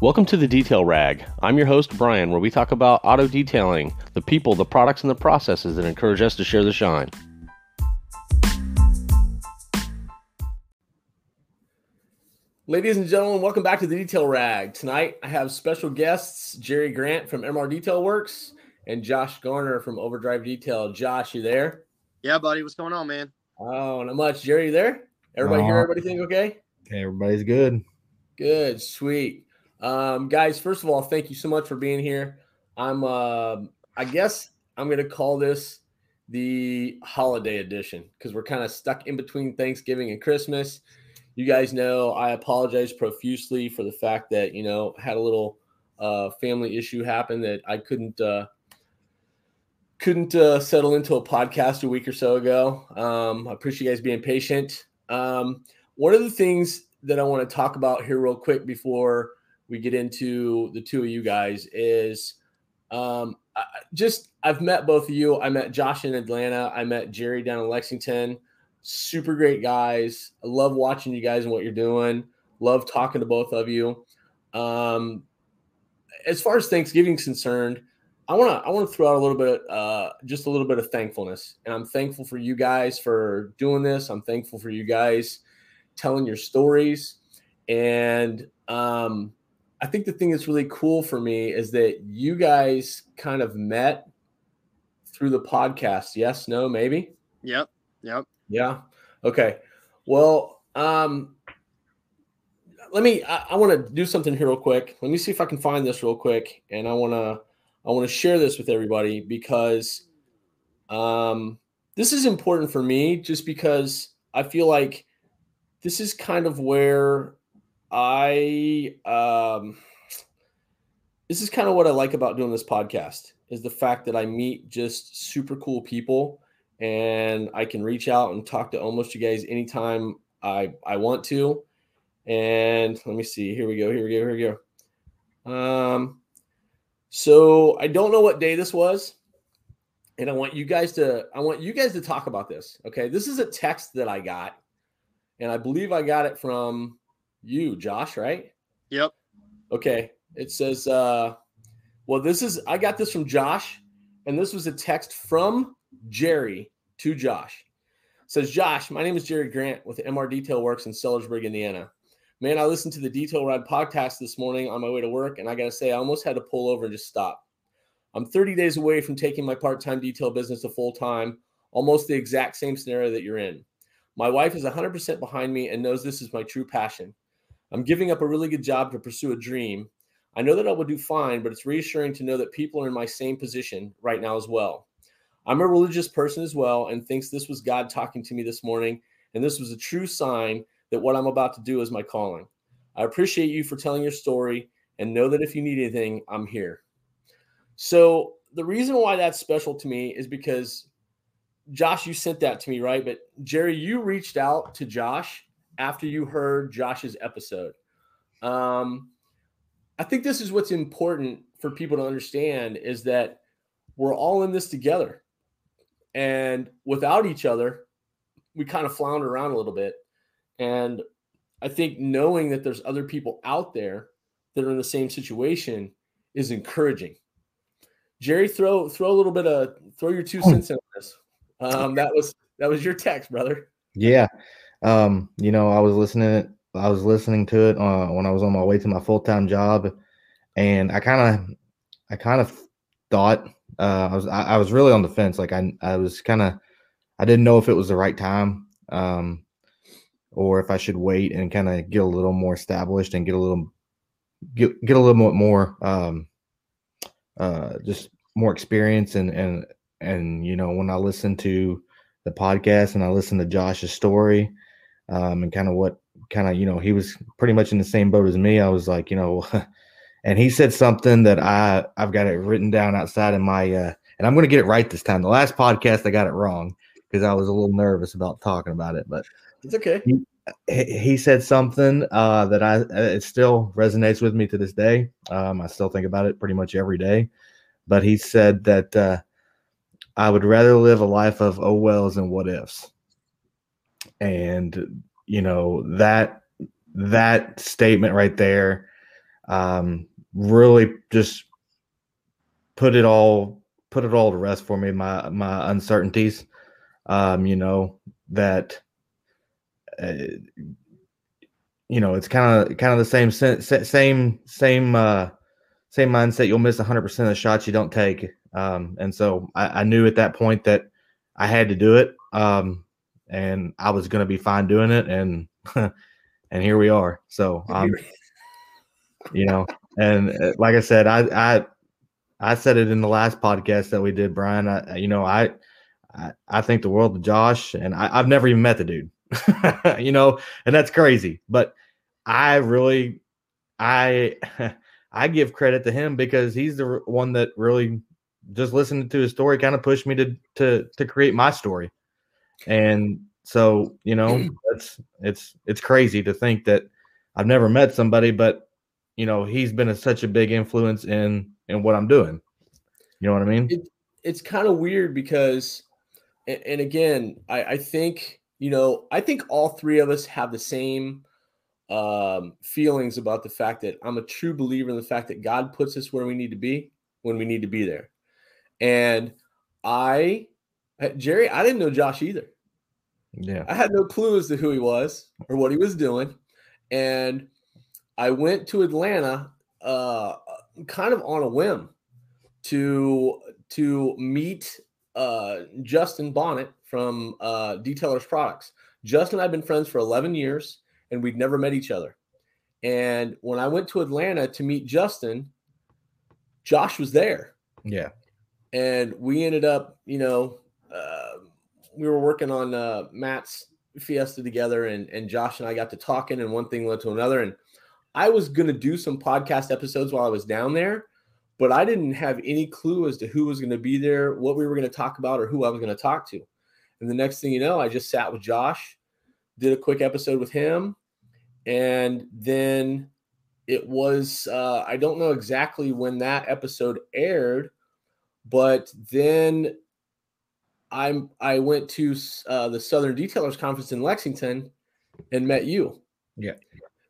Welcome to the Detail Rag. I'm your host, Brian, where we talk about auto detailing, the people, the products, and the processes that encourage us to share the shine. Ladies and gentlemen, welcome back to the Detail Rag. Tonight I have special guests Jerry Grant from MR Detailworx and Josh Garner from Overdrive Detail. Josh, you there? Yeah, buddy. What's going on, man? Oh, not much. Jerry, you there? Everybody uh, here? Everybody think okay? Okay, everybody's good. Good, sweet. Um, guys, first of all, thank you so much for being here. I'm uh, I guess I'm gonna call this the holiday edition because we're kind of stuck in between Thanksgiving and Christmas you guys know I apologize profusely for the fact that you know had a little uh, family issue happen that I couldn't uh, couldn't uh, settle into a podcast a week or so ago. Um, I appreciate you guys being patient. Um, one of the things that I want to talk about here real quick before we get into the two of you guys is um, I, just I've met both of you. I met Josh in Atlanta. I met Jerry down in Lexington super great guys. I love watching you guys and what you're doing. Love talking to both of you. Um, as far as Thanksgiving's concerned, I want to I want to throw out a little bit, uh, just a little bit of thankfulness, and I'm thankful for you guys for doing this. I'm thankful for you guys telling your stories, and um, I think the thing that's really cool for me is that you guys kind of met through the podcast. Yes, no, maybe. Yep. Yep. Yeah. Okay. Well, um, let me. I, I want to do something here real quick. Let me see if I can find this real quick, and I want to. I want to share this with everybody because, um, this is important for me. Just because I feel like this is kind of where I um, this is kind of what I like about doing this podcast is the fact that I meet just super cool people and I can reach out and talk to almost you guys anytime I I want to. And let me see. Here we go. Here we go. Here we go. Um, so I don't know what day this was, and I want you guys to I want you guys to talk about this. Okay, this is a text that I got, and I believe I got it from you, Josh. Right? Yep. Okay. It says, uh, well, this is I got this from Josh, and this was a text from Jerry to Josh. Says Josh, my name is Jerry Grant with MR Detailworx in Sellersburg, Indiana. Man, I listened to the Detail Rag podcast this morning on my way to work, and I gotta say, I almost had to pull over and just stop. I'm 30 days away from taking my part-time detail business to full-time, almost the exact same scenario that you're in. My wife is 100% behind me and knows this is my true passion. I'm giving up a really good job to pursue a dream. I know that I will do fine, but it's reassuring to know that people are in my same position right now as well. I'm a religious person as well and thinks this was God talking to me this morning. And this was a true sign that what I'm about to do is my calling. I appreciate you for telling your story and know that if you need anything, I'm here. So, the reason why that's special to me is because Josh, you sent that to me, right? But Jerry, you reached out to Josh after you heard Josh's episode. Um, I think this is what's important for people to understand is that we're all in this together. And without each other, we kind of flounder around a little bit. And I think knowing that there's other people out there that are in the same situation is encouraging. Jerry, throw throw a little bit of throw your two cents in this. Um, that was that was your text, brother. Yeah, um, you know, I was listening. I was listening to it uh, when I was on my way to my full time job, and I kind of, I kind of thought uh, I was I, I, was really on the fence. Like I I was kind of I didn't know if it was the right time, um, or if I should wait and kind of get a little more established and get a little get get a little bit more um, uh, just more experience and and and you know when I listen to the podcast and I listen to Josh's story um, and kind of what kind of you know he was pretty much in the same boat as me. I was like you know and he said something that I I've got it written down outside in my uh, and I'm going to get it right this time. The last podcast I got it wrong because I was a little nervous about talking about it, but it's okay. He, he said something uh, that I it still resonates with me to this day. Um, I still think about it pretty much every day. But he said that uh, I would rather live a life of oh wells and what ifs, and you know that that statement right there um, really just put it all put it all to rest for me. My my uncertainties, um, you know that. Uh, you know, it's kind of kind of the same same same uh, same mindset. You'll miss 100 percent of the shots you don't take, um, and so I, I, knew at that point that I had to do it, um, and I was going to be fine doing it, and and here we are. So, um, you know, and uh, like I said, I I I said it in the last podcast that we did, Brian. I you know I I, I think the world of Josh, and I, I've never even met the dude. you know, and that's crazy. But I really, I, I give credit to him because he's the one that really just listening to his story kind of pushed me to to to create my story. And so, you know, it's it's it's crazy to think that I've never met somebody, but you know, he's been a, such a big influence in in what I'm doing. You know what I mean? It, it's kind of weird because, and, and again, I, I think you know, I think all three of us have the same um, feelings about the fact that I'm a true believer in the fact that God puts us where we need to be when we need to be there. And I, Jerry, I didn't know Josh either. Yeah. I had no clue as to who he was or what he was doing. And I went to Atlanta uh, kind of on a whim to to meet uh, Justin Bonnet from uh, Detailers Products. Justin and I have been friends for 11 years, and we'd never met each other. And when I went to Atlanta to meet Justin, Josh was there. Yeah. And we ended up, you know, uh, we were working on uh, Matt's Fiesta together, and and Josh and I got to talking, and one thing led to another. And I was to do some podcast episodes while I was down there, but I didn't have any clue as to who was to be there, what we were to talk about, or who I was to talk to. And the next thing you know, I just sat with Josh, did a quick episode with him, and then it was uh, I don't know exactly when that episode aired, but then I'm I went to uh, the Southern Detailers Conference in Lexington and met you. Yeah.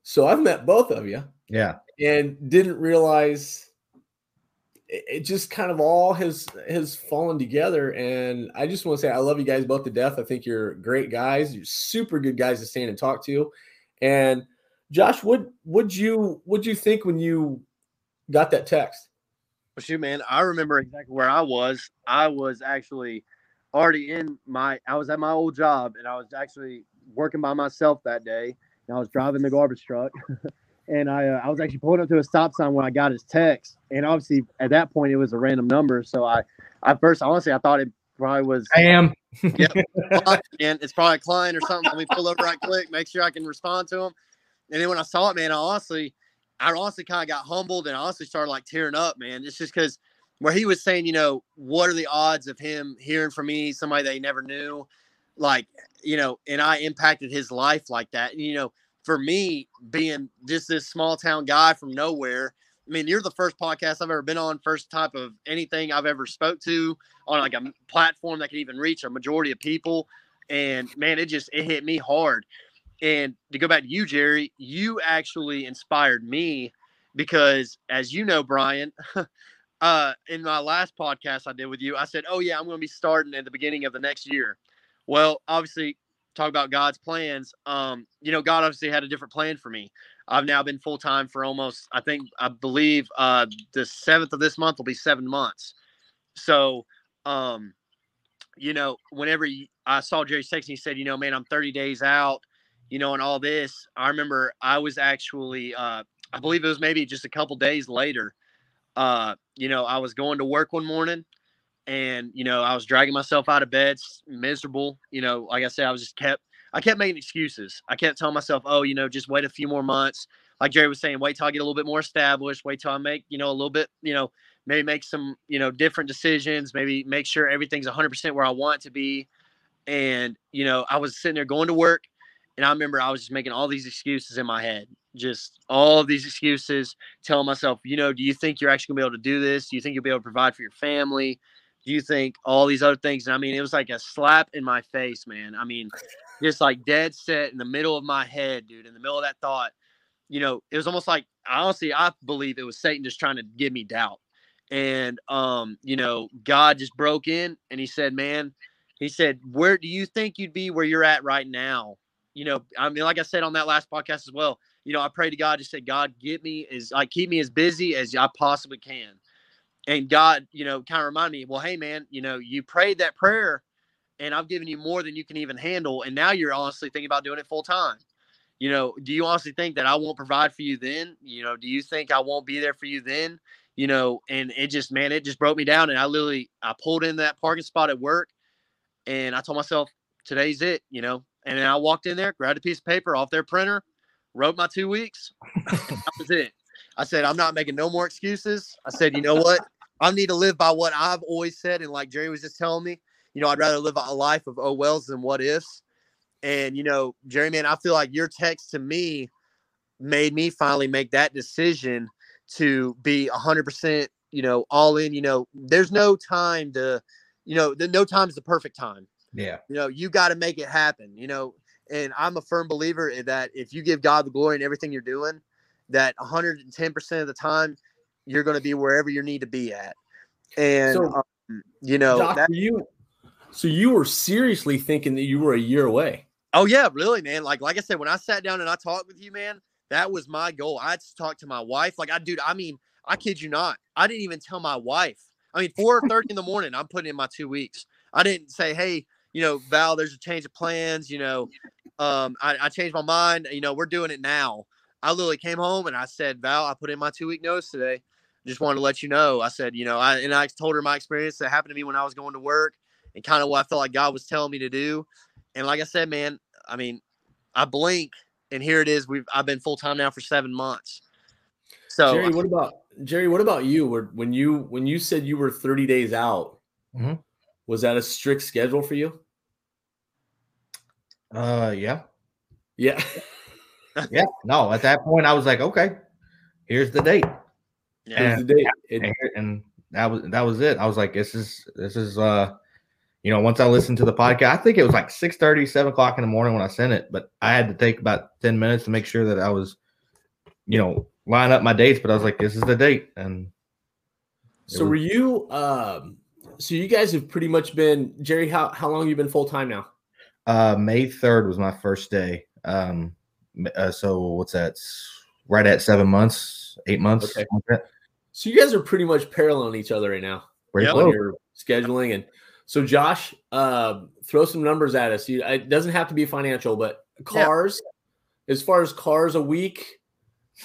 So I've met both of you. Yeah. And didn't realize it just kind of all has has fallen together and i just want to say i love you guys both to death i think you're great guys you're super good guys to stand and talk to and josh what would you would you think when you got that text well shoot man i remember exactly where i was i was actually already in my i was at my old job and i was actually working by myself that day and i was driving the garbage truck and I uh, I was actually pulling up to a stop sign when I got his text, and obviously at that point it was a random number. So I, I first honestly I thought it probably was. I am. yep, and it's probably a client or something. Let me pull over right quick, make sure I can respond to him. And then when I saw it, man, I honestly, I honestly kind of got humbled and I honestly started like tearing up, man. It's just because where he was saying, you know, what are the odds of him hearing from me, somebody that he never knew, like, you know, and I impacted his life like that. And, you know, for me, being just this small town guy from nowhere, I mean, you're the first podcast I've ever been on, first type of anything I've ever spoke to on like a platform that can even reach a majority of people. And man, it just it hit me hard. And to go back to you, Jerry, you actually inspired me because, as you know, Brian, uh, in my last podcast I did with you, I said, "Oh yeah, I'm going to be starting at the beginning of the next year." Well, obviously, talk about God's plans. Um, you know, God obviously had a different plan for me. I've now been full time for almost, I think, I believe, uh, the seventh of this month will be seven months. So, um, you know, whenever I saw Jerry's text, he said, you know, man, I'm 30 days out, you know, and all this. I remember I was actually, uh, I believe it was maybe just a couple days later. Uh, you know, I was going to work one morning and you know I was dragging myself out of bed, miserable. You know, like I said, I was just kept I kept making excuses. I kept telling myself, oh, you know, just wait a few more months. Like Jerry was saying, wait till I get a little bit more established. Wait till I make you know a little bit, you know, maybe make some you know different decisions. Maybe make sure everything's 100 percent where I want to be. And you know, I was sitting there going to work, and I remember I was just making all these excuses in my head, just all these excuses, telling myself, you know, do you think you're actually gonna be able to do this? Do you think you'll be able to provide for your family? do you think all these other things? And I mean, it was like a slap in my face, man. I mean, just like dead set in the middle of my head, dude, in the middle of that thought. you know, it was almost like honestly, I believe it was Satan just trying to give me doubt. And um, you know, God just broke in and he said, Man, he said, Where do you think you'd be where you're at right now? You know, I mean, like I said on that last podcast as well, you know, I pray to God, just said, God, get me as like keep me as busy as I possibly can. And God, you know, kind of remind me, well, hey man, you know, you prayed that prayer and I've given you more than you can even handle. And now you're honestly thinking about doing it full time you know, do you honestly think that I won't provide for you then? You know, do you think I won't be there for you then? You know, and it just, man, it just broke me down. And I literally, I pulled in that parking spot at work and I told myself, today's it, you know. And then I walked in there, grabbed a piece of paper off their printer, wrote my two weeks. that was it. I said, I'm not making no more excuses. I said, you know what? I need to live by what I've always said. And like Jerry was just telling me, you know, I'd rather live a life of oh wells than what ifs. And you know, Jerry, man, I feel like your text to me made me finally make that decision to be hundred percent, you know, all in. You know, there's no time to, you know, the, no time is the perfect time. Yeah. You know, you got to make it happen. You know, and I'm a firm believer that if you give God the glory in everything you're doing, that 110 percent of the time you're going to be wherever you need to be at. And so, um, you know, Doc, that, you so you were seriously thinking that you were a year away. Oh yeah, really, man. Like like I said, when I sat down and I talked with you, man, that was my goal. I had to talk to my wife. Like I dude, I mean, I kid you not. I didn't even tell my wife. I mean, 4:30 in the morning, I'm putting in my two weeks. I didn't say, hey, you know, Val, there's a change of plans, you know. Um, I, I changed my mind, you know, we're doing it now. I literally came home and I said, Val, I put in my two week notice today. Just wanted to let you know. I said, you know, I and I told her my experience that happened to me when I was going to work and kind of what I felt like God was telling me to do. And like I said, man, I mean, I blink and here it is. We've I've been full time now for seven months. So Jerry, what about Jerry? What about you? When you when you said you were 30 days out, mm-hmm. was that a strict schedule for you? Uh yeah. Yeah. yeah. No, at that point I was like, okay, here's the date. Yeah, and, the date. and, and that was that was it. I was like, this is this is uh you know, once I listened to the podcast, I think it was like 6 30, 7 o'clock in the morning when I sent it, but I had to take about 10 minutes to make sure that I was, you know, line up my dates. But I was like, this is the date. And so was- were you, um, so you guys have pretty much been, Jerry, how, how long you been full time now? Uh, May 3rd was my first day. Um, uh, so what's that? Right at seven months, eight months. Okay. Like so you guys are pretty much paralleling each other right now. Pretty yep. close. Your scheduling and so, Josh, uh, throw some numbers at us. You, it doesn't have to be financial, but cars. Yeah. As far as cars a week,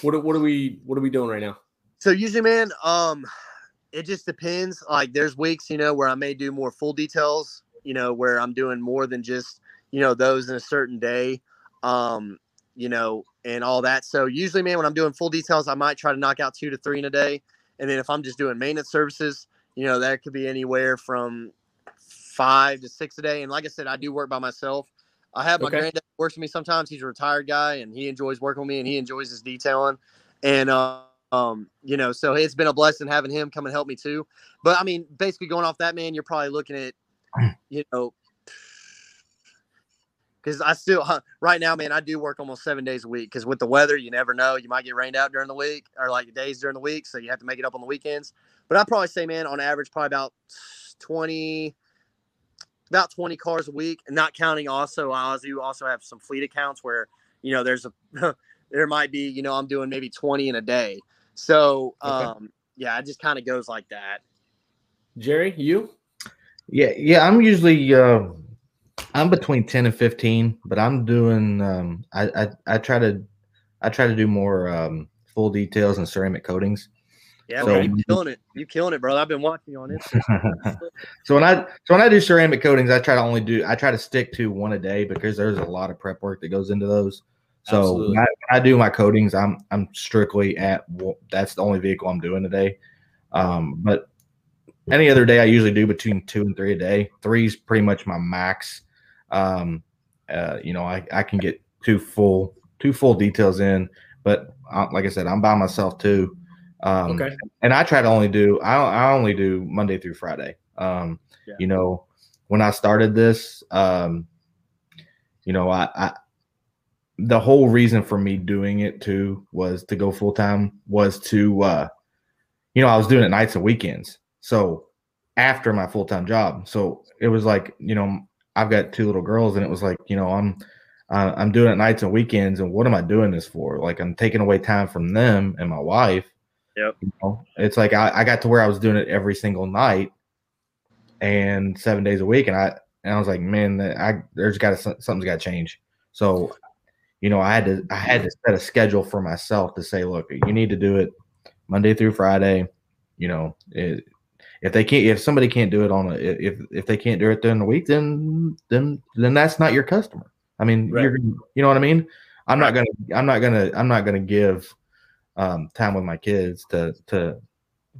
what what are we what are we doing right now? So usually, man, um, it just depends. Like, there's weeks, you know, where I may do more full details. You know, where I'm doing more than just you know those in a certain day. Um, you know, and all that. So usually, man, when I'm doing full details, I might try to knock out two to three in a day. And then if I'm just doing maintenance services, you know, that could be anywhere from five to six a day. And like I said, I do work by myself. I have my okay. granddad works with me sometimes. He's a retired guy and he enjoys working with me and he enjoys his detailing. And uh, um, you know, so it's been a blessing having him come and help me too. But I mean, basically going off that man, you're probably looking at, you know, because I still right now, man, I do work almost seven days a week. Because with the weather, you never know, you might get rained out during the week or like days during the week, so you have to make it up on the weekends. But I'd probably say, man, on average, probably about twenty about 20 cars a week, and not counting also I do also have some fleet accounts where you know there's a there might be you know I'm doing maybe 20 in a day. So okay. um yeah, it just kind of goes like that. Jerry, you? Yeah, yeah, I'm usually uh, I'm between 10 and 15, but I'm doing um I I, I try to I try to do more um full details and ceramic coatings. Yeah, so, you killing it. You killing it, bro. I've been watching you on Instagram. so when I so when I do ceramic coatings, I try to only do I try to stick to one a day because there's a lot of prep work that goes into those. So when I, when I, do my coatings, I'm I'm strictly at that's the only vehicle I'm doing today. Um, but any other day, I usually do between two and three a day. Three is pretty much my max. Um, uh, you know, I, I can get two full two full details in, but uh, like I said, I'm by myself too. Um, okay. And I try to only do I I only do Monday through Friday. Um, yeah. You know, when I started this, um, you know, I, I the whole reason for me doing it too was to go full time was to uh you know, I was doing it nights and weekends. So after my full time job. So it was like, you know, I've got two little girls and it was like, you know, I'm uh, I'm doing it nights and weekends and what am I doing this for? Like I'm taking away time from them and my wife. Yep. You know, it's like I, I got to where I was doing it every single night and seven days a week and I and I was like, man, I there's got to something's got to change. So you know, I had to I had to set a schedule for myself to say, look, you need to do it Monday through Friday. You know, it, if they can't, if somebody can't do it on a, if if they can't do it during the week, then then then that's not your customer. I mean, right. you're you know what I mean. I'm right. not gonna I'm not gonna I'm not gonna give um, time with my kids to to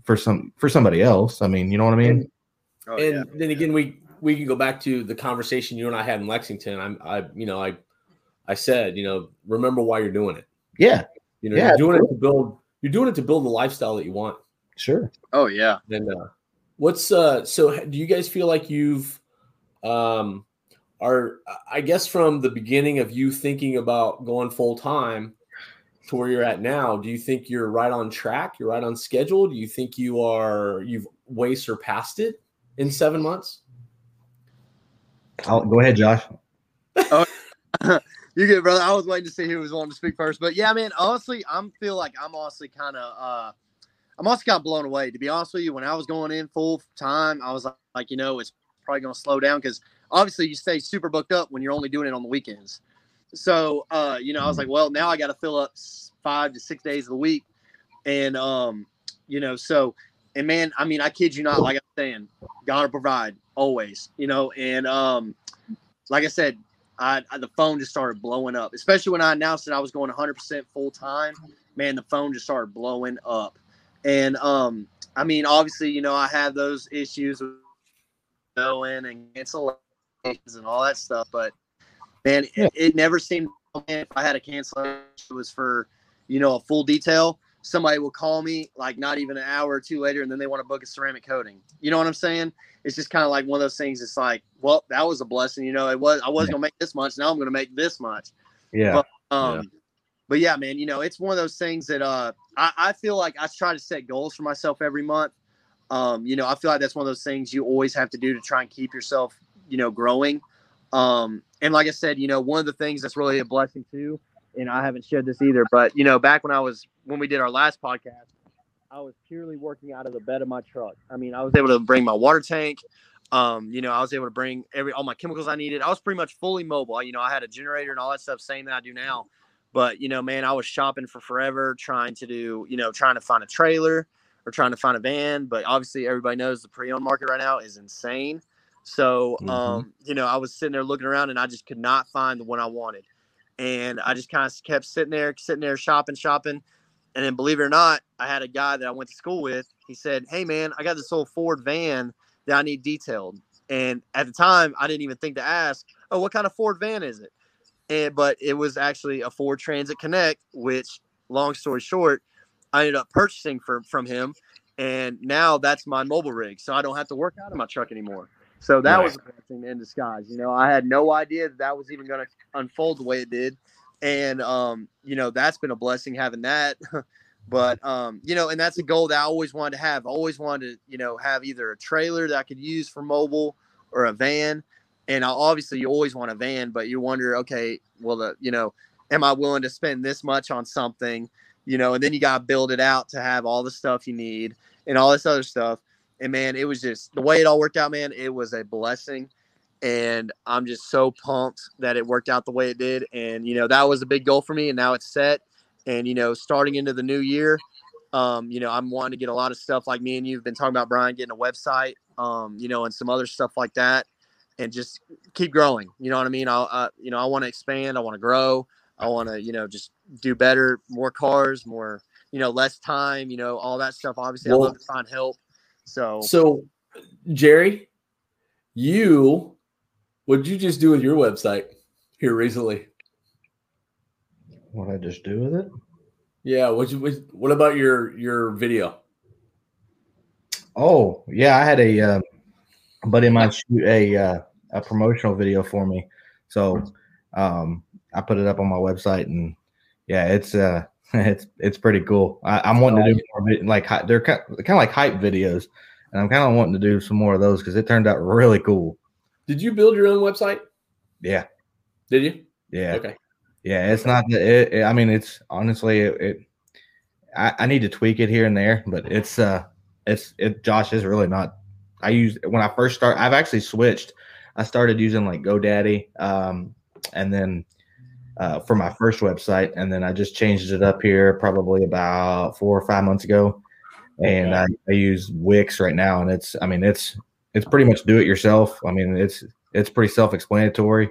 for some for somebody else. I mean, you know what I mean. And, oh, and yeah. then again, we we can go back to the conversation you and I had in Lexington. I'm I you know I I said, you know, remember why you're doing it. Yeah. You know, yeah, you're doing it to build you're doing it to build the lifestyle that you want. Sure. Oh yeah. And uh what's uh so do you guys feel like you've um are I guess from the beginning of you thinking about going full time to where you're at now, do you think you're right on track? You're right on schedule? Do you think you are you've way surpassed it in seven months? I'll go ahead, Josh. oh, you good, brother. I was waiting to see who was wanting to speak first, but yeah, man. Honestly, I'm feel like I'm honestly kind of, uh, I'm also of blown away. To be honest with you, when I was going in full time, I was like, like you know, it's probably going to slow down because obviously you stay super booked up when you're only doing it on the weekends. So, uh, you know, I was like, well, now I got to fill up five to six days of the week, and um, you know, so and man, I mean, I kid you not, like I'm saying, gotta provide always, you know, and um, like I said, I, I, the phone just started blowing up, especially when I announced that I was going 100% full time. Man, the phone just started blowing up, and um, I mean, obviously, you know, I had those issues with going and cancellations and all that stuff, but man, yeah. it, it, never seemed if I had a cancellation, it was for you know a full detail. Somebody will call me like not even an hour or two later, and then they want to book a ceramic coating. You know what I'm saying? it's just kind of like one of those things. It's like, well, that was a blessing. You know, it was I wasn't gonna make this much. Now I'm gonna make this much. Yeah. But, um, yeah. But yeah, man, you know, it's one of those things that uh, I, I feel like I try to set goals for myself every month. Um, you know, I feel like that's one of those things you always have to do to try and keep yourself, you know, growing. Um, and like I said, you know, one of the things that's really a blessing too, and I haven't shared this either, but you know, back when I was when we did our last podcast, I was purely working out of the bed of my truck. I mean, I was able to bring my water tank. Um, you know, I was able to bring every all my chemicals I needed. I was pretty much fully mobile. You know, I had a generator and all that stuff, same that I do now. But you know, man, I was shopping for forever, trying to do, you know, trying to find a trailer or trying to find a van. But obviously, everybody knows the pre-owned market right now is insane. So, mm-hmm. um, you know, I was sitting there looking around and I just could not find the one I wanted. And I just kind of kept sitting there, sitting there shopping, shopping. And then, believe it or not, I had a guy that I went to school with. He said, "Hey, man, I got this old Ford van that I need detailed." And at the time, I didn't even think to ask, "Oh, what kind of Ford van is it?" And but it was actually a Ford Transit Connect, which, long story short, I ended up purchasing from from him, and now that's my mobile rig, so I don't have to work out of my truck anymore. So that right. was a blessing in disguise. You know, I had no idea that, that was even going to unfold the way it did and um, you know that's been a blessing having that. but um, you know, and that's a goal that I always wanted to have. I always wanted to, you know, have either a trailer that I could use for mobile or a van. And obviously, you always want a van, but you wonder, okay, well, the you know, am I willing to spend this much on something? You know, and then you got to build it out to have all the stuff you need and all this other stuff. And man, it was just the way it all worked out, man. It was a blessing and I'm just so pumped that it worked out the way it did. And you know that was a big goal for me, and now it's set. And you know, starting into the new year, um, you know, I'm wanting to get a lot of stuff like me and you've been talking about Brian getting a website, um, you know, and some other stuff like that, and just keep growing. You know what I mean? I, uh, you know, I want to expand. I want to grow. I want to, you know, just do better, more cars, more, you know, less time, you know, all that stuff. Obviously, well, I love to find help. So, so Jerry, you what did you just do with your website here recently? What I just do with it? Yeah. What you what about your your video? Oh yeah, I had a uh, buddy of might shoot a uh, a promotional video for me. So um, I put it up on my website, and yeah, it's uh, it's it's pretty cool. I, am wanting to do more like they're kind of like hype videos, and I'm kind of wanting to do some more of those because it turned out really cool. Did you build your own website? Yeah. Did you? Yeah. Okay. Yeah, it's not. It, it, I mean, it's honestly it. it I, I need to tweak it here and there, but it's uh, it's it. Josh is really not. I use when I first start. I've actually switched. I started using like GoDaddy, um, and then uh, for my first website, and then I just changed it up here probably about four or five months ago, and I, I use Wix right now, and it's. I mean, it's it's pretty much do it yourself. I mean, it's it's pretty self explanatory.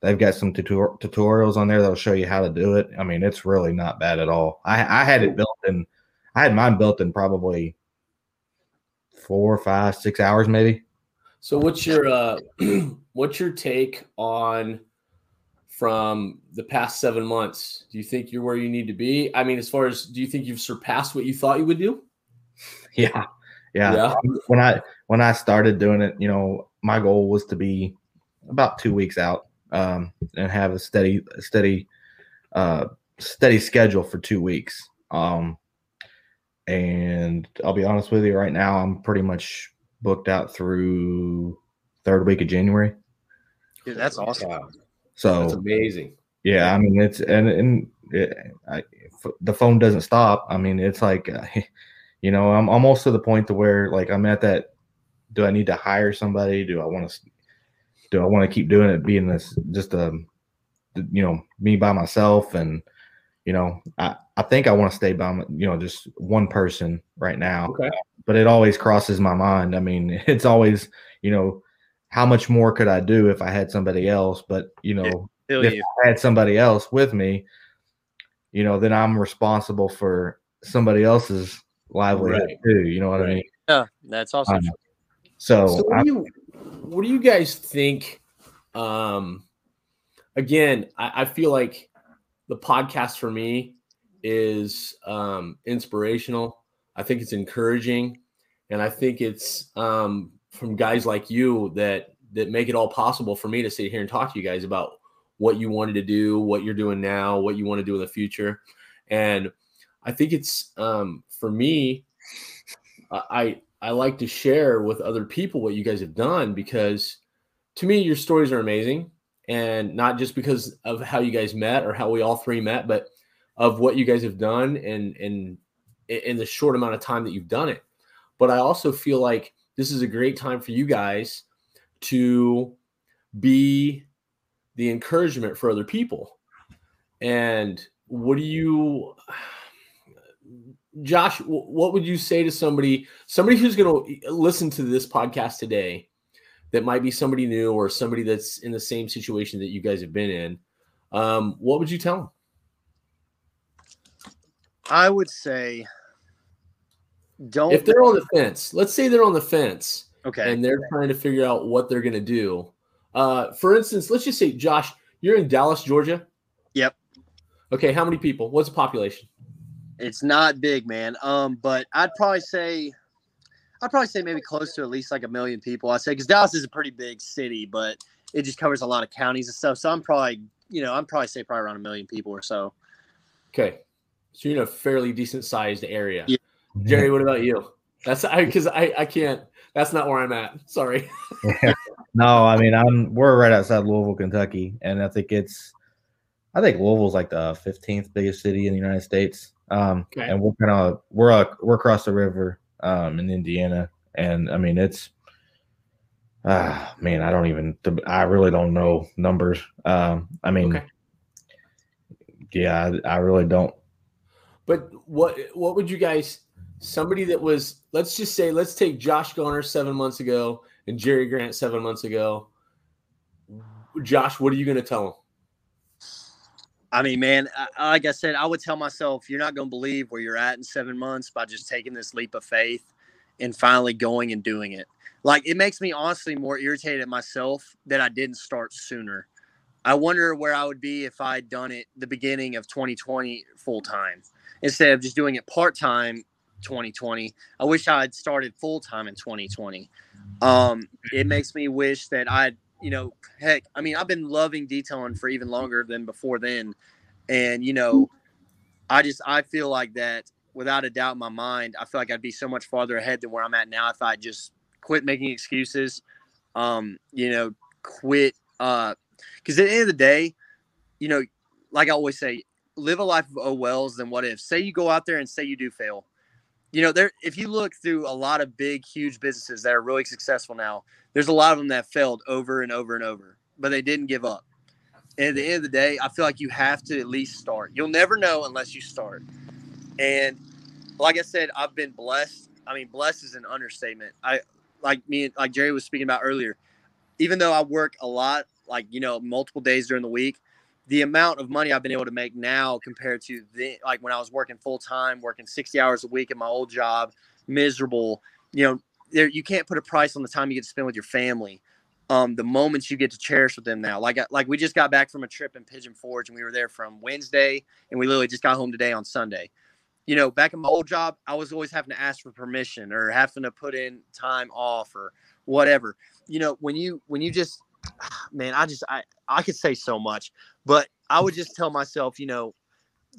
They've got some tutor- tutorials on there that'll show you how to do it. I mean, it's really not bad at all. I, I had it built in, I had mine built in probably four, five, six hours, maybe. So, what's your uh, what's your take on from the past seven months? Do you think you're where you need to be? I mean, as far as do you think you've surpassed what you thought you would do? Yeah, yeah. yeah. When I when I started doing it, you know, my goal was to be about two weeks out um, and have a steady, steady, uh, steady schedule for two weeks. Um, and I'll be honest with you, right now I'm pretty much booked out through third week of January. Dude, that's awesome. So that's amazing. Yeah, I mean it's and and it, I, the phone doesn't stop. I mean it's like, uh, you know, I'm almost to the point to where like I'm at that. Do I need to hire somebody? Do I want to do I want to keep doing it being this just a um, you know me by myself and you know I I think I want to stay by my, you know just one person right now. Okay. But it always crosses my mind. I mean, it's always you know how much more could I do if I had somebody else? But you know if you. I had somebody else with me, you know, then I'm responsible for somebody else's livelihood right. too. You know what right. I mean? Yeah, that's awesome. Um, so, so what, do you, what do you guys think? Um, again, I, I feel like the podcast for me is um, inspirational. I think it's encouraging, and I think it's um, from guys like you that that make it all possible for me to sit here and talk to you guys about what you wanted to do, what you're doing now, what you want to do in the future, and I think it's um, for me. I I like to share with other people what you guys have done because to me, your stories are amazing. And not just because of how you guys met or how we all three met, but of what you guys have done and and in the short amount of time that you've done it. But I also feel like this is a great time for you guys to be the encouragement for other people. And what do you Josh, what would you say to somebody, somebody who's going to listen to this podcast today, that might be somebody new or somebody that's in the same situation that you guys have been in? Um, what would you tell them? I would say, don't. If they're on the fence, let's say they're on the fence, okay, and they're trying to figure out what they're going to do. Uh, for instance, let's just say, Josh, you're in Dallas, Georgia. Yep. Okay, how many people? What's the population? It's not big, man. Um, but I'd probably say, I'd probably say maybe close to at least like a million people. I'd say because Dallas is a pretty big city, but it just covers a lot of counties and stuff. So I'm probably, you know, I'm probably say probably around a million people or so. Okay, so you're in a fairly decent sized area. Yeah. Jerry, what about you? That's I because I I can't. That's not where I'm at. Sorry. no, I mean I'm we're right outside Louisville, Kentucky, and I think it's I think Louisville's like the 15th biggest city in the United States. Um, okay. and we're kind of we're uh, we're across the river um, in Indiana, and I mean it's ah uh, man, I don't even I really don't know numbers. Um, I mean, okay. yeah, I, I really don't. But what what would you guys? Somebody that was let's just say let's take Josh Garner seven months ago and Jerry Grant seven months ago. Josh, what are you going to tell them? I mean, man, like I said, I would tell myself, you're not going to believe where you're at in seven months by just taking this leap of faith and finally going and doing it. Like, it makes me honestly more irritated at myself that I didn't start sooner. I wonder where I would be if I'd done it the beginning of 2020 full time instead of just doing it part time 2020. I wish I had started full time in 2020. Um, it makes me wish that I'd you know, heck, I mean, I've been loving detailing for even longer than before then. And, you know, I just, I feel like that without a doubt in my mind, I feel like I'd be so much farther ahead than where I'm at now if I just quit making excuses. Um, you know, quit, uh, because at the end of the day, you know, like I always say, live a life of oh wells than what if. Say you go out there and say you do fail. You know, there if you look through a lot of big, huge businesses that are really successful now, there's a lot of them that failed over and over and over, but they didn't give up. And at the end of the day, I feel like you have to at least start. You'll never know unless you start. And like I said, I've been blessed. I mean, blessed is an understatement. I like me like Jerry was speaking about earlier. Even though I work a lot, like you know, multiple days during the week, the amount of money I've been able to make now compared to the like when I was working full time, working 60 hours a week at my old job, miserable. You know, there you can't put a price on the time you get to spend with your family. Um, the moments you get to cherish with them now. Like like we just got back from a trip in Pigeon Forge and we were there from Wednesday and we literally just got home today on Sunday. You know, back in my old job, I was always having to ask for permission or having to put in time off or whatever. You know, when you when you just man, I just I I could say so much, but I would just tell myself, you know,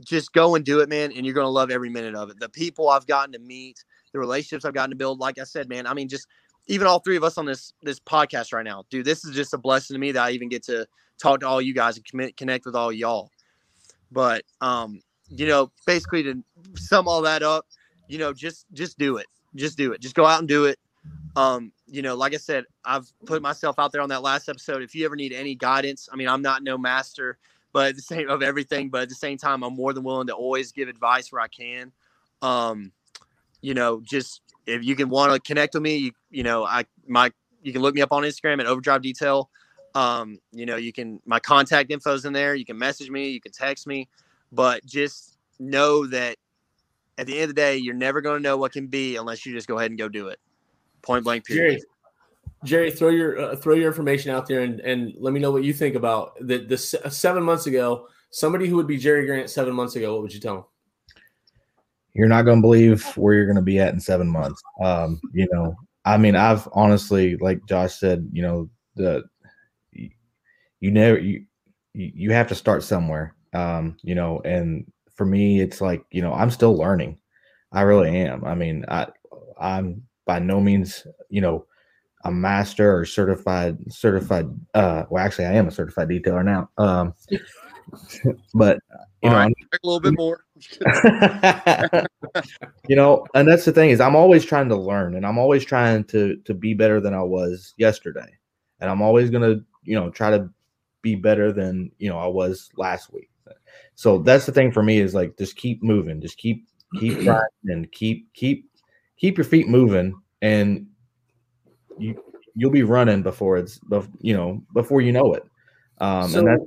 just go and do it, man, and you're to love every minute of it. The people I've gotten to meet, the relationships I've gotten to build, like I said, man, I mean, just even all three of us on this this podcast right now, dude, this is just a blessing to me that I even get to talk to all you guys and commit, connect with all y'all. But um, you know, basically to sum all that up, you know, just just do it, just do it, just go out and do it. Um, you know, like I said, I've put myself out there on that last episode. If you ever need any guidance, I mean, I'm not no master, but at the same of everything, but at the same time, I'm more than willing to always give advice where I can. Um, you know, just if you can want to connect with me, you, you know, I my you can look me up on Instagram at Overdrive Detail. Um, you know, you can my contact info's in there. You can message me, you can text me, but just know that at the end of the day, you're never going to know what can be unless you just go ahead and go do it. Point blank. Period. Jerry, Jerry, throw your uh, throw your information out there and, and let me know what you think about the the seven months ago. Somebody who would be Jerry Grant seven months ago, what would you tell him? You're not going to believe where you're going to be at in seven months. Um, you know, I mean, I've honestly, like Josh said, you know, the you never you you have to start somewhere. Um, you know, and for me, it's like you know, I'm still learning. I really am. I mean, I I'm by no means, you know, a master or certified certified uh well actually I am a certified detailer now. Um but you All know right, a little bit more. you know, and that's the thing is I'm always trying to learn and I'm always trying to to be better than I was yesterday. And I'm always gonna, you know, try to be better than you know I was last week. So that's the thing for me is like just keep moving, just keep keep trying and keep keep keep your feet moving and you you'll be running before it's you know before you know it um so, and that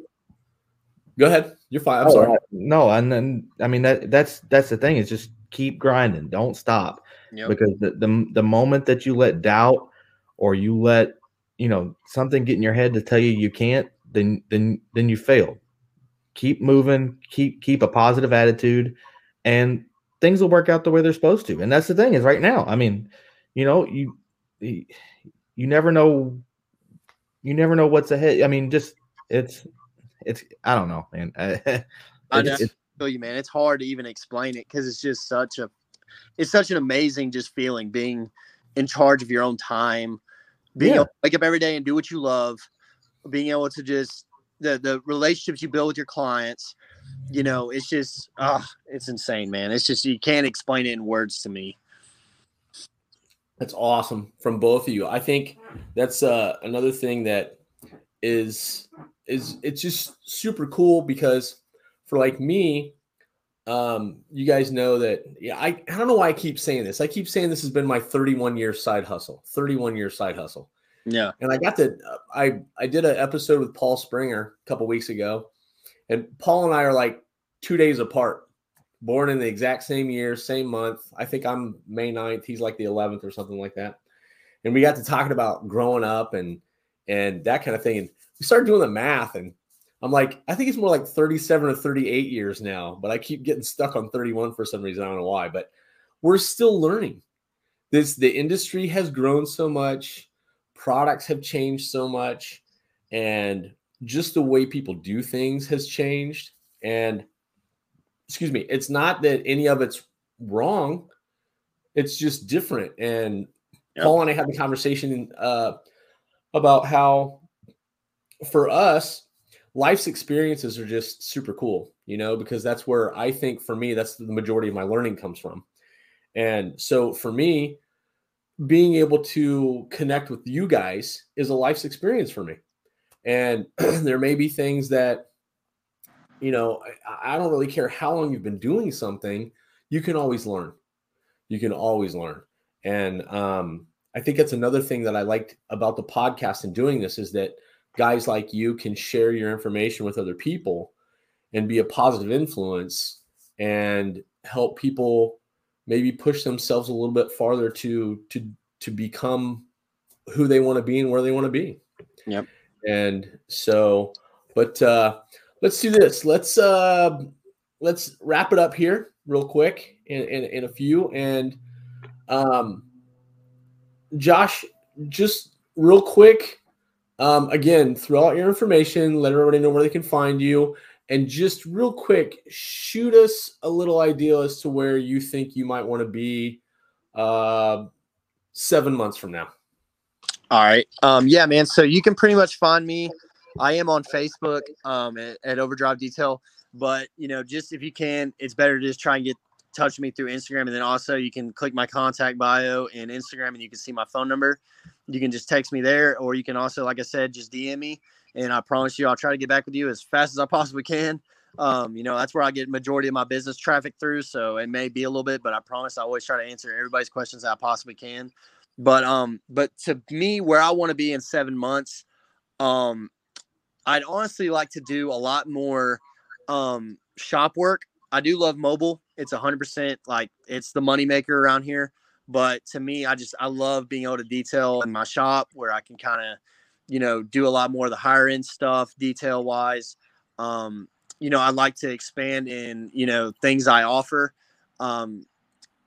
go ahead you're fine i'm oh, sorry uh, no and then i mean that that's that's the thing is just keep grinding don't stop yep. because the, the the moment that you let doubt or you let you know something get in your head to tell you you can't then then then you failed keep moving keep keep a positive attitude and things will work out the way they're supposed to. And that's the thing is right now. I mean, you know, you you never know you never know what's ahead. I mean, just it's it's I don't know, man. I just feel you, man. It's hard to even explain it because it's just such a it's such an amazing just feeling being in charge of your own time, being yeah. able to wake up every day and do what you love, being able to just the the relationships you build with your clients, you know, it's just, ah, it's insane, man. It's just you can't explain it in words to me. That's awesome from both of you. I think that's uh, another thing that is is it's just super cool because for like me, um, you guys know that yeah, I, I don't know why I keep saying this. I keep saying this has been my 31 year side hustle, 31 year side hustle. Yeah. And I got to I I did an episode with Paul Springer a couple weeks ago and Paul and I are like two days apart, born in the exact same year, same month. I think I'm May 9th. He's like the 11th or something like that. And we got to talking about growing up and and that kind of thing. And we started doing the math and I'm like, I think it's more like 37 or 38 years now, but I keep getting stuck on 31 for some reason. I don't know why, but we're still learning. This the industry has grown so much, products have changed so much and just the way people do things has changed. And excuse me, it's not that any of it's wrong, it's just different. And yep. Paul and I had a conversation uh, about how for us, life's experiences are just super cool, you know, because that's where I think for me, that's the majority of my learning comes from. And so for me, being able to connect with you guys is a life's experience for me. And there may be things that, you know, I, I don't really care how long you've been doing something, you can always learn. You can always learn. And um, I think that's another thing that I liked about the podcast and doing this is that guys like you can share your information with other people and be a positive influence and help people maybe push themselves a little bit farther to to to become who they want to be and where they want to be. Yep. And so, but uh let's do this. Let's uh let's wrap it up here real quick in in, in a few. And um Josh, just real quick, um, again, throw out your information, let everybody know where they can find you. And just real quick, shoot us a little idea as to where you think you might want to be uh, seven months from now. All right. Um, yeah, man. So you can pretty much find me. I am on Facebook um, at, at Overdrive Detail, but you know, just if you can, it's better to just try and get touch me through Instagram, and then also you can click my contact bio in Instagram, and you can see my phone number. You can just text me there, or you can also, like I said, just DM me, and I promise you, I'll try to get back with you as fast as I possibly can. Um, you know, that's where I get majority of my business traffic through. So it may be a little bit, but I promise I always try to answer everybody's questions I possibly can. But um, but to me, where I want to be in seven months, um, I'd honestly like to do a lot more um shop work. I do love mobile. It's a hundred percent like it's the moneymaker around here. But to me, I just I love being able to detail in my shop where I can kind of, you know, do a lot more of the higher end stuff detail wise. Um, you know, I'd like to expand in, you know, things I offer. Um,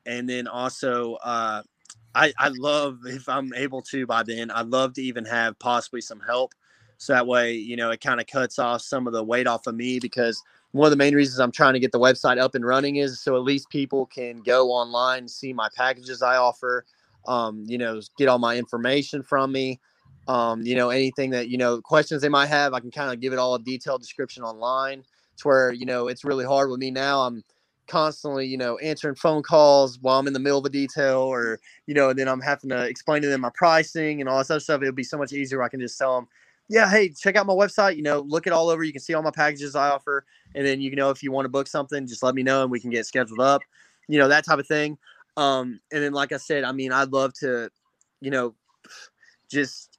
and then also, uh, I, I love if I'm able to by then, I'd love to even have possibly some help. So that way, you know, it kind of cuts off some of the weight off of me because one of the main reasons I'm trying to get the website up and running is so at least people can go online, see my packages I offer, um, you know, get all my information from me. Um, you know, anything that, you know, questions they might have, I can kind of give it all a detailed description online. It's where, you know, it's really hard with me now. I'm constantly, you know, answering phone calls while I'm in the middle of a detail or, you know, and then I'm having to explain to them my pricing and all this other stuff. It would be so much easier. I can just tell them, yeah, hey, check out my website. You know, look it all over. You can see all my packages I offer. And then you know, if you want to book something, just let me know and we can get scheduled up, you know, that type of thing. Um, and then, like I said, I mean, I'd love to, you know, just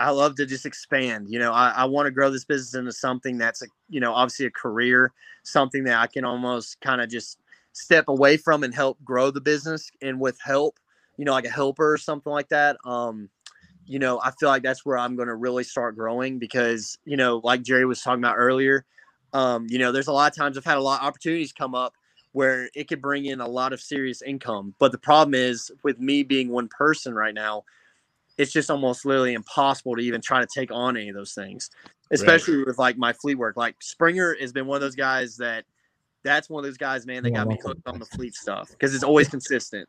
I love to just expand. You know, I, I want to grow this business into something that's a, you know, obviously a career, something that I can almost kind of just step away from and help grow the business. And with help, you know, like a helper or something like that. Um, you know, I feel like that's where I'm going to really start growing because, you know, like Jerry was talking about earlier, um, you know, there's a lot of times I've had a lot of opportunities come up where it could bring in a lot of serious income. But the problem is with me being one person right now, it's just almost literally impossible to even try to take on any of those things, especially right. with like my fleet work. Like Springer has been one of those guys that that's one of those guys, man, that got me hooked on the fleet stuff because it's always consistent.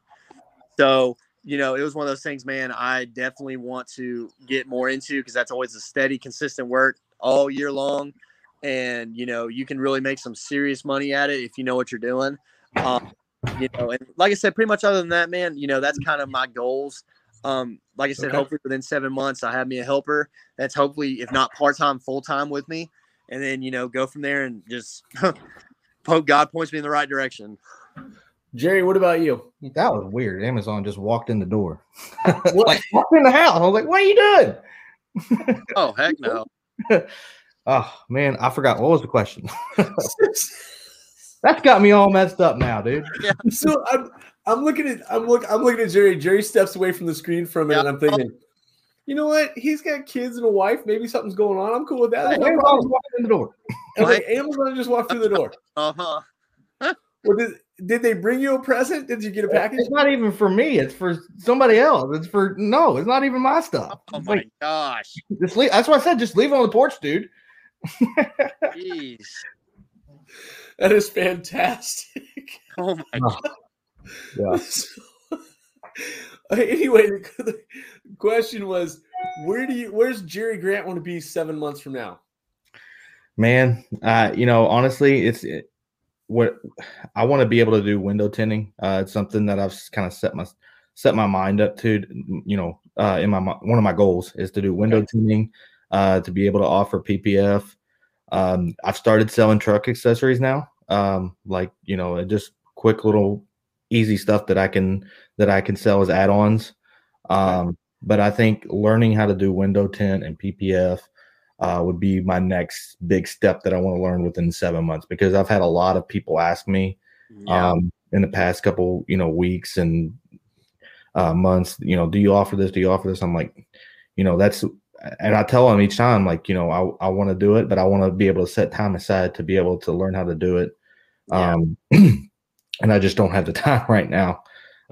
So, you know, it was one of those things, man, I definitely want to get more into because that's always a steady, consistent work all year long. And, you know, you can really make some serious money at it if you know what you're doing. Um, you know, and like I said, pretty much other than that, man, you know, that's kind of my goals. Um, like I said, okay. hopefully within seven months, I have me a helper that's hopefully, if not part time, full time with me, and then you know go from there and just hope God points me in the right direction. Jerry, what about you? That was weird. Amazon just walked in the door, like walked in the house. I was like, "What are you doing?" oh heck no! oh man, I forgot what was the question. That's got me all messed up now, dude. Yeah. So I'm I'm looking at I'm look I'm looking at Jerry. Jerry steps away from the screen for a minute. Yeah. I'm thinking, you know what? He's got kids and a wife. Maybe something's going on. I'm cool with that. No walking in the door. Like Amazon just walked through the door. Uh huh. What is did they bring you a present? Did you get a package? It's not even for me. It's for somebody else. It's for no. It's not even my stuff. Oh my Like, gosh. just leave. That's why I said just leave it on the porch, dude. Jeez. That is fantastic. Oh my Oh, yeah. So, anyway, the, the question was, where do you, where's Jerry Grant want to be seven months from now? Man, uh, you know, honestly, it's it, what I want to be able to do window tinting. Uh, it's something that I've kind of set my set my mind up to. You know, uh, in my one of my goals is to do window Okay. tinting, uh, to be able to offer PPF. Um, I've started selling truck accessories now, um, like you know, just quick little easy stuff that I can that I can sell as add-ons. Um, but I think learning how to do window tint and PPF uh, would be my next big step that I want to learn within seven months because I've had a lot of people ask me Yeah. um, in the past couple, you know, weeks and uh, months, you know, do you offer this? Do you offer this? I'm like, you know, that's, and I tell them each time, like, you know, I, I want to do it, but I want to be able to set time aside to be able to learn how to do it. Yeah. Um, and I just don't have the time right now.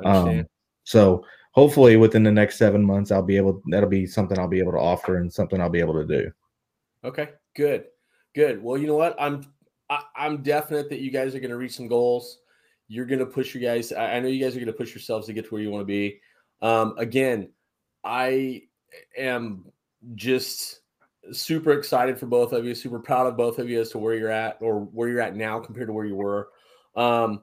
Um, so hopefully within the next seven months, I'll be able, that'll be something I'll be able to offer and something I'll be able to do. Okay, good, good. Well, you know what? I'm I, I'm definite that you guys are going to reach some goals. You're going to push you guys. I, I know you guys are going to push yourselves to get to where you want to be. Um, again, I am just super excited for both of you. Super proud of both of you as to where you're at or where you're at now compared to where you were. Um,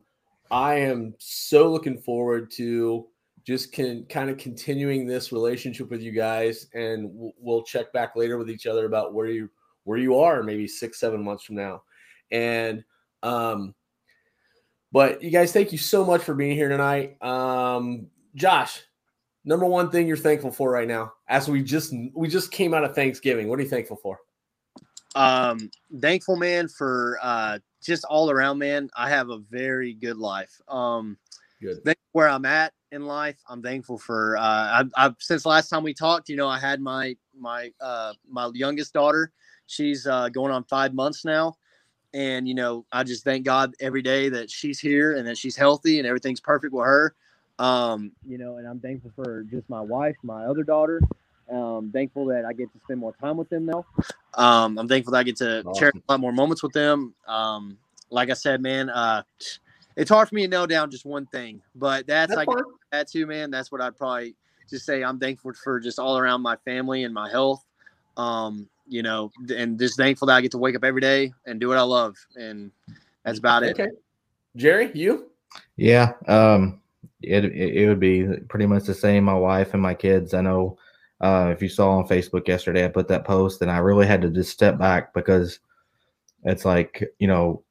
I am so looking forward to just can kind of continuing this relationship with you guys and we'll check back later with each other about where you where you are maybe six seven months from now. And um but you guys thank you so much for being here tonight. Um josh number one thing you're thankful for right now as we just we just came out of thanksgiving. What are you thankful for? Um thankful man for uh just all around man. I have a very good life. Um good. Where i'm at in life. I'm thankful for uh I've, since last time we talked you know i had my my uh my youngest daughter. She's uh going on five months now. And you know i just thank god every day that she's here and that she's healthy and everything's perfect with her. Um you know and i'm thankful for just my wife my other daughter. Um thankful that i get to spend more time with them now um i'm thankful that i get to share a lot more moments with them. Um like i said man uh it's hard for me to nail down just one thing but that's, That's like that too man that's what i'd probably just say i'm thankful for just all around my family and my health um you know and just thankful that i get to wake up every day and do what i love and that's about it okay jerry you Yeah, um, it, it it would be pretty much the same. My wife and my kids. I know. Uh, if you saw on Facebook yesterday, I put that post, and I really had to just step back because it's like you know,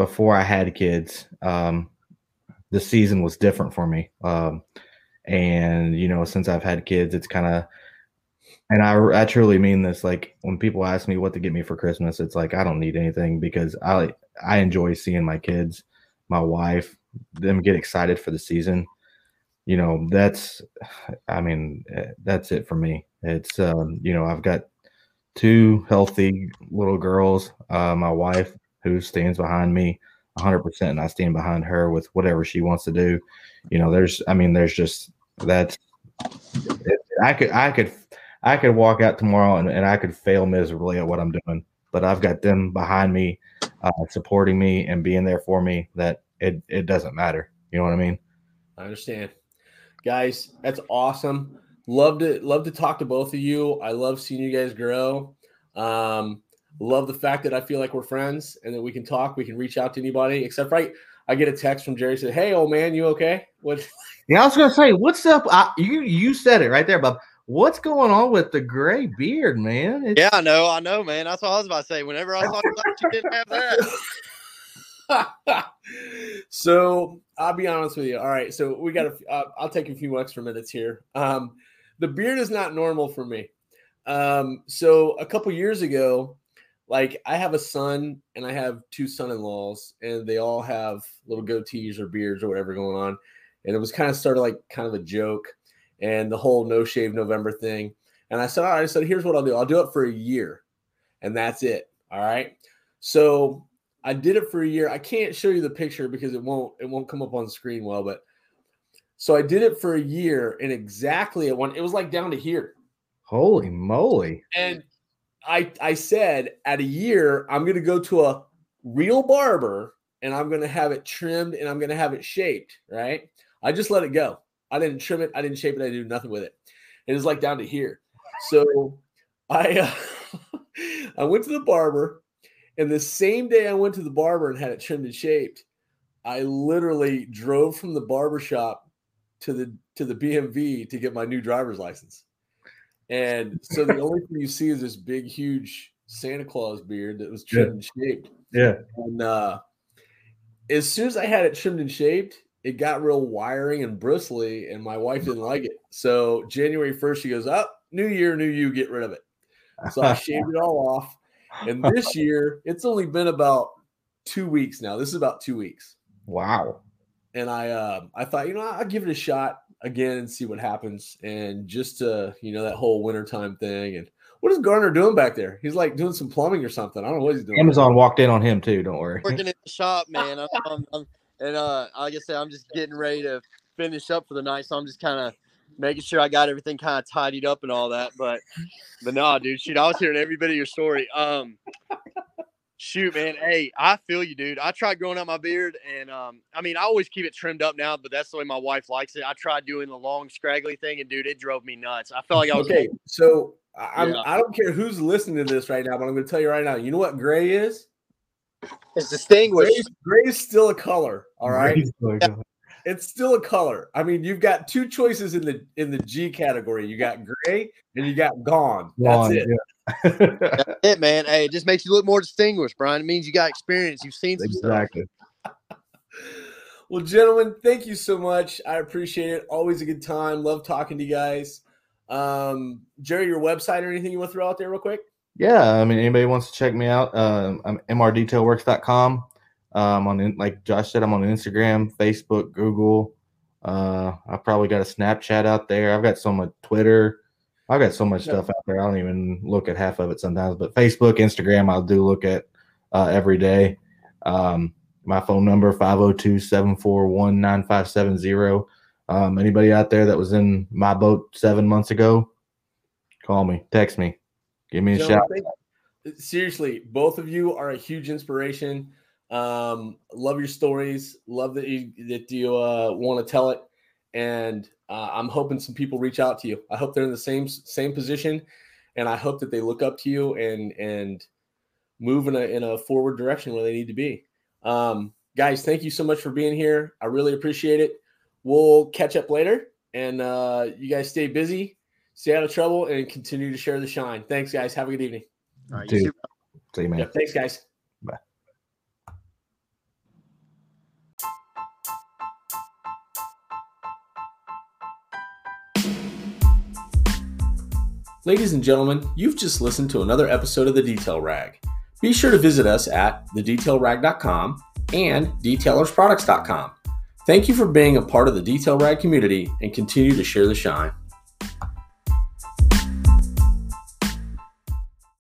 before I had kids, um, the season was different for me. Um, and you know, since I've had kids, it's kind of, and I I truly mean this. Like when people ask me what to get me for Christmas, it's like I don't need anything because I I enjoy seeing my kids, my wife, them get excited for the season. You know, that's, I mean, eh, that's it for me. It's, um, you know, I've got two healthy little girls, uh, my wife who stands behind me 100%, and I stand behind her with whatever she wants to do. You know, there's, I mean, there's just, that's, it, I could, I could, I could walk out tomorrow and, and I could fail miserably at what I'm doing, but I've got them behind me, uh, supporting me and being there for me that it, it doesn't matter. You know what I mean? I understand. Guys, that's awesome. Love to love to talk to both of you. I love seeing you guys grow. Um, love the fact that I feel like we're friends and that we can talk, we can reach out to anybody, except right. I get a text from Jerry said, Hey old man, you okay? What Yeah, I was gonna say, what's up? I, you you said it right there, Bob. What's going on with the gray beard, man? It's, yeah i know i know man that's what i was about to say whenever i thought you didn't have that so I'll be honest with you. All right, so we got. A, uh, I'll take a few extra minutes here. Um, the beard is not normal for me. Um, so a couple years ago, like I have a son and I have two son-in-laws, and they all have little goatees or beards or whatever going on, and it was kind of started like kind of a joke, and the whole no shave November thing. And I said, all right, I said, here's what I'll do. I'll do it for a year, and that's it. All right. So I did it for a year. I can't show you the picture because it won't it won't come up on screen well, but so I did it for a year and exactly at one it was like down to here. Holy moly. And I I said at a year I'm going to go to a real barber and I'm going to have it trimmed and I'm going to have it shaped, right? I just let it go. I didn't trim it, I didn't shape it, I did nothing with it. It was like down to here. So I uh, I went to the barber and the same day I went to the barber and had it trimmed and shaped, I literally drove from the barber shop to the to the BMV to get my new driver's license. And so the only thing you see is this big, huge Santa Claus beard that was trimmed yeah. and shaped. Yeah. And uh, as soon as I had it trimmed and shaped, it got real wiring and bristly, and my wife didn't like it. So January 1st, she goes, Up, oh, new year, new you, get rid of it. So I shaved it all off. And this year, it's only been about two weeks now. This is about two weeks. Wow. And I uh, I thought, you know, I'll give it a shot again and see what happens. And just to, you know, that whole wintertime thing. And what is Garner doing back there? He's like doing some plumbing or something. I don't know what he's doing. Amazon walked in on him too. Don't worry. Working in the shop, man. I'm, I'm, I'm, and uh, like I said, I'm just getting ready to finish up for the night. So I'm just kind of making sure I got everything kind of tidied up and all that. But but no, dude, shoot, I was hearing every bit of your story. Um shoot, man. Hey, I feel you, dude. I tried growing out my beard and um, I mean I always keep it trimmed up now, but that's the way my wife likes it. I tried doing the long scraggly thing and dude, it drove me nuts. I felt like I was okay. So I'm, yeah. I don't care who's listening to this right now, but I'm going to tell you right now. You know what gray is? It's distinguished. Gray, gray is still a color. All right it's still a color. I mean, you've got two choices in the in the G category. You got gray and you got gone. That's it. Yeah. That's it, man. Hey, it just makes you look more distinguished, Brian. It means you got experience. You've seen some exactly. stuff. well, gentlemen, thank you so much. I appreciate it. Always a good time. Love talking to you guys. Um, Jerry, your website or anything you want to throw out there real quick? Yeah, I mean, anybody wants to check me out, uh, I'm mrdetailworx.com. Um, on like Josh said, I'm on Instagram, Facebook, Google. Uh, I probably got a Snapchat out there. I've got some on Twitter. I've got so much yeah. stuff out there. I don't even look at half of it sometimes. But Facebook, Instagram, I do look at uh, every day. Um, my phone number 502-741-9570. Um, anybody out there that was in my boat seven months ago, call me, text me, give me a shout. Seriously, both of you are a huge inspiration. Um, love your stories. Love that you that you uh, want to tell it, and uh, I'm hoping some people reach out to you. I hope they're in the same same position, and I hope that they look up to you and and move in a in a forward direction where they need to be. Um, guys, thank you so much for being here. I really appreciate it. We'll catch up later, and uh, you guys stay busy, stay out of trouble, and continue to share the shine. Thanks, guys. Have a good evening. All right, See you, man. Yeah, thanks, guys. Ladies and gentlemen, you've just listened to another episode of The Detail Rag. Be sure to visit us at thedetailrag.com and detailersproducts.com. Thank you for being a part of the Detail Rag community and continue to share the shine.